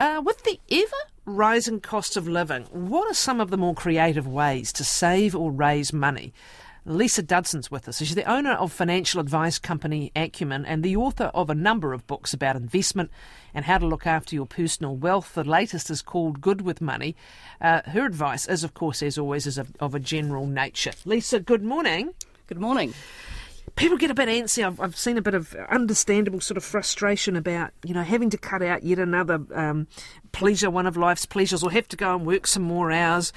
Uh, with the ever rising cost of living, what are some of the more creative ways to save or raise money? Lisa Dudson's with us. She's the owner of financial advice company Acumen and the author of a number of books about investment and how to look after your personal wealth. The latest is called Good with Money. Uh, her advice is, of course, as always, is of, of a general nature. Lisa, good morning. Good morning people get a bit antsy. I've, I've, seen a bit of understandable sort of frustration about, you know, having to cut out yet another um, pleasure, one of life's pleasures, or have to go and work some more hours.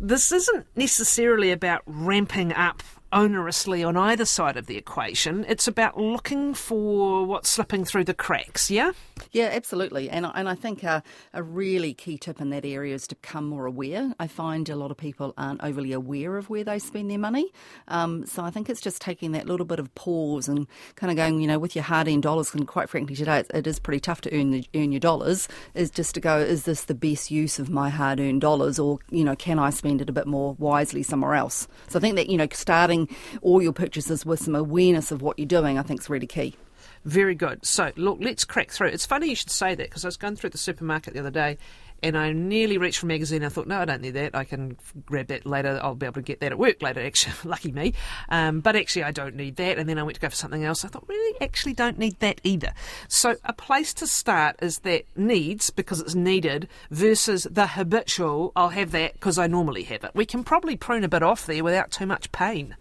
This isn't necessarily about ramping up onerously on either side of the equation. It's about looking for what's slipping through the cracks, yeah? Yeah, absolutely. And, and I think a, a really key tip in that area is to become more aware. I find a lot of people aren't overly aware of where they spend their money. Um, so I think it's just taking that little bit of pause and kind of going, you know, with your hard earned dollars, and quite frankly, today it is pretty tough to earn, the, earn your dollars, is just to go, is this the best use of my hard earned dollars? Or, you know, can I spend it a bit more wisely somewhere else? So I think that, you know, starting all your purchases with some awareness of what you're doing, I think is really key. Very good. So, look, let's crack through. It's funny you should say that because I was going through the supermarket the other day and I nearly reached for a magazine. I thought, no, I don't need that. I can grab that later. I'll be able to get that at work later, actually. Lucky me. Um, but actually, I don't need that. And then I went to go for something else. I thought, really, actually don't need that either. So a place to start is that needs, because it's needed, versus the habitual, I'll have that because I normally have it. We can probably prune a bit off there without too much pain.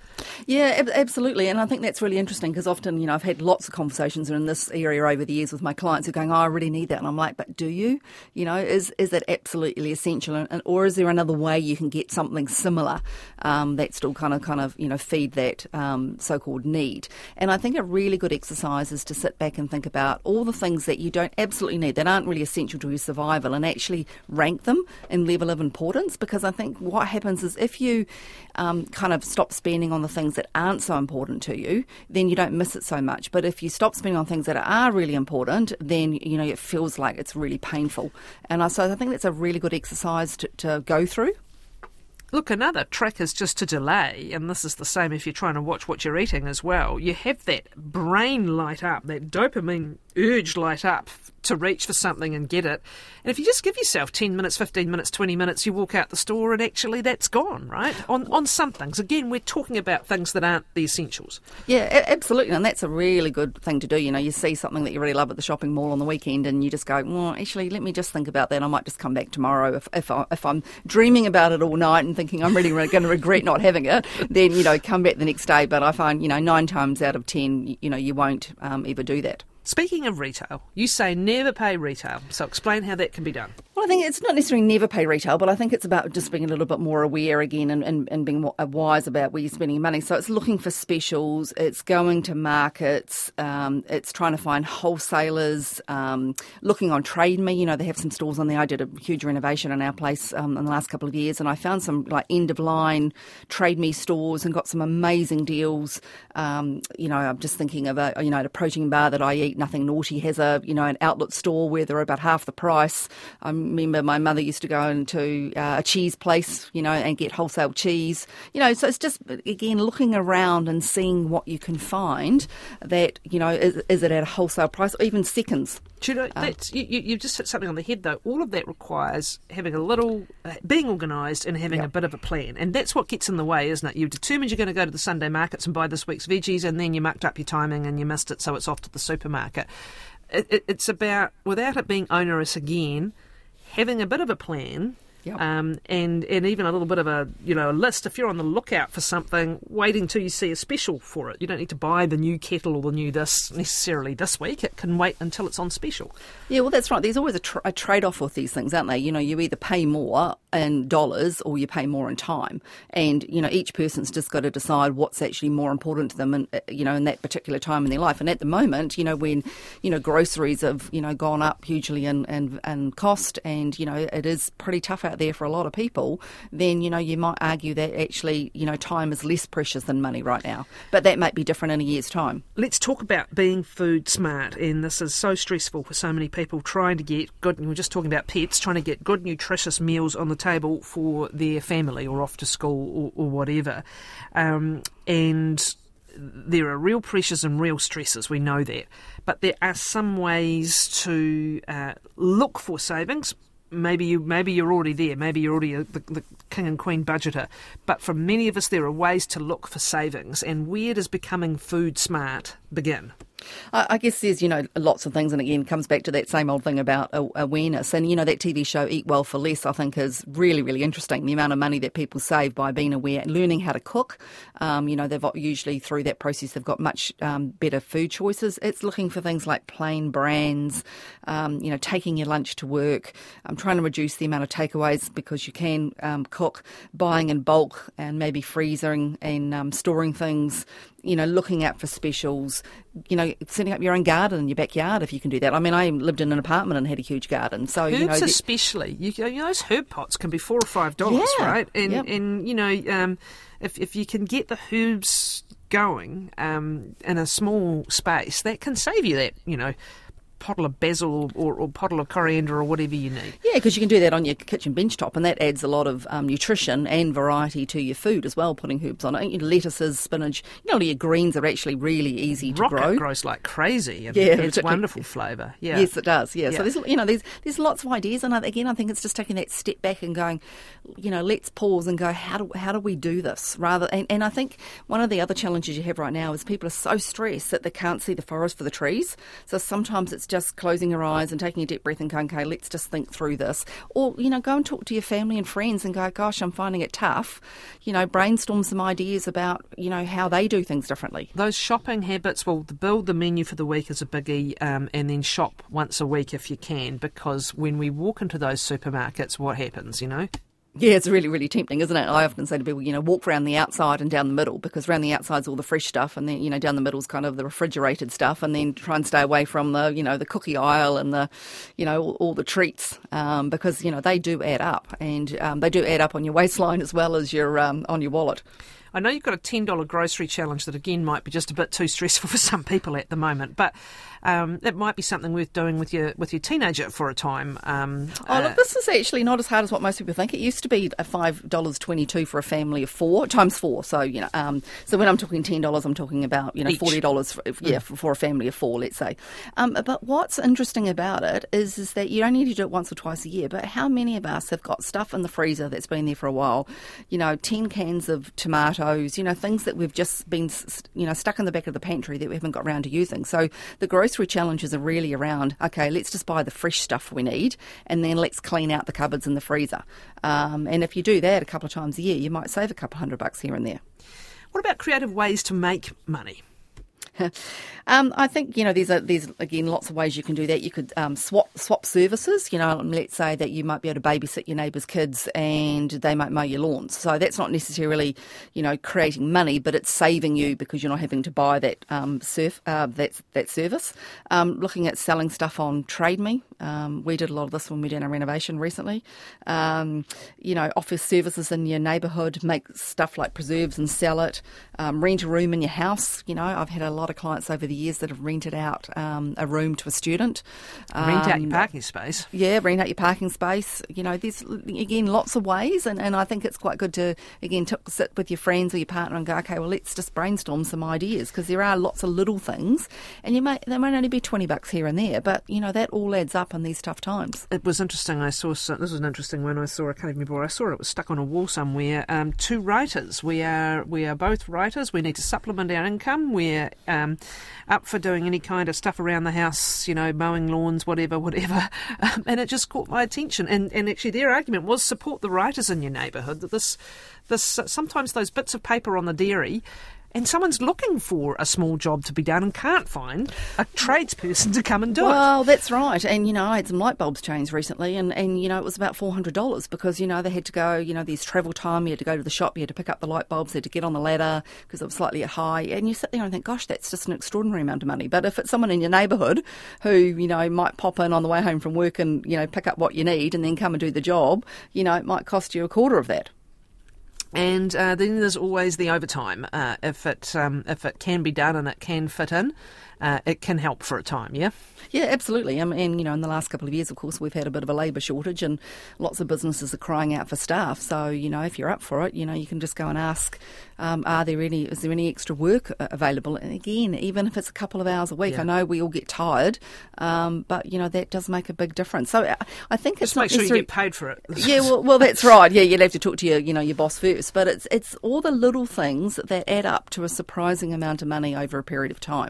Yeah, absolutely. And I think that's really interesting because often, you know, I've had lots of conversations in this area over the years with my clients who are going, oh, I really need that. And I'm like, but do you? You know, is, is that absolutely essential? And, or is there another way you can get something similar um, that still kind of, kind of, you know, feed that um, so-called need? And I think a really good exercise is to sit back and think about all the things that you don't absolutely need, that aren't really essential to your survival, and actually rank them in level of importance. Because I think what happens is if you um, kind of stop spending on the things that aren't so important to you, then you don't miss it so much. But if you stop spending on things that are really important, then you know it feels like it's really painful. And I, so I think that's a really good exercise to, to go through. Look, another trick is just to delay, and this is the same if you're trying to watch what you're eating as well. You have that brain light up, that dopamine urge light up to reach for something and get it. And if you just give yourself 10 minutes, 15 minutes, 20 minutes, you walk out the store and actually that's gone, right? On, on some things. Again, we're talking about things that aren't the essentials. Yeah, absolutely. And that's a really good thing to do. You know, you see something that you really love at the shopping mall on the weekend and you just go, well, actually, let me just think about that. I might just come back tomorrow. If, if, I, if I'm dreaming about it all night and thinking I'm really going to regret not having it, then, you know, come back the next day. But I find, you know, nine times out of 10, you know, you won't um, ever do that. Speaking of retail, you say never pay retail. So explain how that can be done. Well, I think it's not necessarily never pay retail, but I think it's about just being a little bit more aware again and, and, and being more wise about where you're spending your money. So it's looking for specials, it's going to markets, um, it's trying to find wholesalers, um, looking on Trade Me. You know, they have some stores on there. I did a huge renovation in our place um, in the last couple of years, and I found some like end of line Trade Me stores and got some amazing deals. Um, you know, I'm just thinking of a you know a protein bar that I eat Nothing Naughty has a you know an outlet store where they're about half the price. I remember my mother used to go into uh, a cheese place, you know, and get wholesale cheese. You know, so it's just again looking around and seeing what you can find that you know is, is it at a wholesale price or even seconds. Do you know, um, you, you, just hit something on the head, though. All of that requires having a little, uh, being organised and having yep. a bit of a plan. And that's what gets in the way, isn't it? You've determined you're going to go to the Sunday markets and buy this week's veggies, and then you mucked up your timing and you missed it, so it's off to the supermarket. It, it, it's about, without it being onerous again, having a bit of a plan Yep. Um, and and even a little bit of a you know a list if you're on the lookout for something, waiting till you see a special for it. You don't need to buy the new kettle or the new this necessarily this week. It can wait until it's on special. Yeah, well that's right. There's always a, tra- a trade off with these things, aren't they? You know, you either pay more in dollars or you pay more in time, and you know each person's just got to decide what's actually more important to them, and you know in that particular time in their life. And at the moment, you know when you know groceries have you know gone up hugely in in, in cost, and you know it is pretty tough out there for a lot of people, then you know you might argue that actually you know time is less precious than money right now. But that might be different in a year's time. Let's talk about being food smart, and this is so stressful for so many people trying to get good. We are just talking about pets trying to get good nutritious meals on the table for their family or off to school or, or whatever, um, and there are real pressures and real stresses, we know that. But there are some ways to uh, look for savings. Maybe you maybe you're already there. Maybe you're already a, the, the king and queen budgeter. But for many of us, there are ways to look for savings. And where does becoming food smart begin? I, guess there's, you know, lots of things, and again, comes back to that same old thing about awareness. And, you know, that TV show Eat Well for Less, I think, is really, really interesting. The amount of money that people save by being aware, and learning how to cook. Um, you know, they've usually through that process, they've got much um, better food choices. It's looking for things like plain brands, um, you know, taking your lunch to work, um, trying to reduce the amount of takeaways because you can um, cook, buying in bulk, and maybe freezing and um, storing things you know, looking out for specials, you know, setting up your own garden in your backyard if you can do that. I mean, I lived in an apartment and had a huge garden, so herbs you know, especially, you, you, know, those herb pots can be four or five dollars, yeah, right? And yep. and you know, um, if if you can get the herbs going um, in a small space, that can save you that, you know, pottle of basil or, or, pottle of coriander or whatever you need. Yeah, because you can do that on your kitchen bench top, and that adds a lot of um, nutrition and variety to your food as well. Putting herbs on it, you know, lettuces, spinach, you know, your greens are actually really easy to Rocket grow. grows like crazy. Yeah, it's wonderful flavour. Yeah, yes, it does. Yeah. yeah. so there's you know there's there's lots of ideas, and again, I think it's just taking that step back and going, you know, let's pause and go, how do how do we do this rather? And, and I think one of the other challenges you have right now is people are so stressed that they can't see the forest for the trees. So sometimes it's just closing your eyes and taking a deep breath and going, okay, let's just think through this. Or, you know, go and talk to your family and friends and go, gosh, I'm finding it tough. You know, brainstorm some ideas about, you know, how they do things differently. Those shopping habits, well, build the menu for the week is a biggie um, and then shop once a week if you can because when we walk into those supermarkets, what happens, you know? Yeah, it's really, really tempting, isn't it? I often say to people, you know, walk around the outside and down the middle because around the outside's all the fresh stuff, and then you know down the middle's kind of the refrigerated stuff, and then try and stay away from the you know the cookie aisle and the you know all, all the treats um, because you know they do add up, and um, they do add up on your waistline as well as your um, on your wallet. I know you've got a $10 grocery challenge that, again, might be just a bit too stressful for some people at the moment, but um, it might be something worth doing with your with your teenager for a time. Um, oh, uh, look, this is actually not as hard as what most people think. It used to be a five dollars twenty two for a family of four times four. So you know, um, so when I'm talking ten dollars, I'm talking about you know forty dollars, yeah, mm. for, for, a family of four, let's say. Um, but what's interesting about it is is that you don't need to do it once or twice a year. But how many of us have got stuff in the freezer that's been there for a while? You know, ten cans of tomatoes. You know, things that we've just been you know stuck in the back of the pantry that we haven't got around to using. So the grocery challenges are really around okay, let's just buy the fresh stuff we need and then let's clean out the cupboards and the freezer. Um, and if you do that a couple of times a year, you might save a couple hundred bucks here and there. What about creative ways to make money? um, I think you know there's a, there's again lots of ways you can do that. You could um, swap swap services. You know, let's say that you might be able to babysit your neighbour's kids and they might mow your lawns. So that's not necessarily you know creating money, but it's saving you because you're not having to buy that um, surf uh, that that service. Um, looking at selling stuff on Trade Me, um, we did a lot of this when we did our renovation recently. Um, you know, offer services in your neighbourhood, make stuff like preserves and sell it. rent a room in your house. You know, I've had a lot of clients over the years that have rented out um, a room to a student. Rent out your um, parking space. Yeah, rent out your parking space. You know, there's again lots of ways, and, and I think it's quite good to again to sit with your friends or your partner and go, okay, well let's just brainstorm some ideas because there are lots of little things, and you may they might only be twenty bucks here and there, but you know that all adds up in these tough times. It was interesting. I saw this was an interesting one. I saw I can't even remember. I saw it was stuck on a wall somewhere. Um, two writers. We are we are both writers. We need to supplement our income. We're um, up for doing any kind of stuff around the house, you know, mowing lawns, whatever, whatever. Um, and it just caught my attention. And, and actually, their argument was support the writers in your neighbourhood. That this, this sometimes those bits of paper on the dairy and someone's looking for a small job to be done and can't find a tradesperson to come and do well, it. Well, that's right. And, you know, I had some light bulbs changed recently and, and, you know, it was about $400 because, you know, they had to go, you know, there's travel time, you had to go to the shop, you had to pick up the light bulbs, you had to get on the ladder because it was slightly high. And you sit there and think, gosh, that's just an extraordinary amount of money. But if it's someone in your neighbourhood who, you know, might pop in on the way home from work and, you know, pick up what you need and then come and do the job, you know, it might cost you a quarter of that. And uh, then there's always the overtime uh, if it um, if it can be done and it can fit in. Uh, it can help for a time. Yeah. Yeah, absolutely. Um, and you know, in the last couple of years, of course, we've had a bit of a labour shortage, and lots of businesses are crying out for staff. So you know, if you're up for it, you know, you can just go and ask, um, are there any, is there any extra work uh, available? And again, even if it's a couple of hours a week, yeah. I know we all get tired, um, but you know that does make a big difference. So uh, I think it's just make sure you get paid for it. yeah, well, well, that's right. Yeah, you'll have to talk to your, you know, your boss first. But it's it's all the little things that add up to a surprising amount of money over a period of time.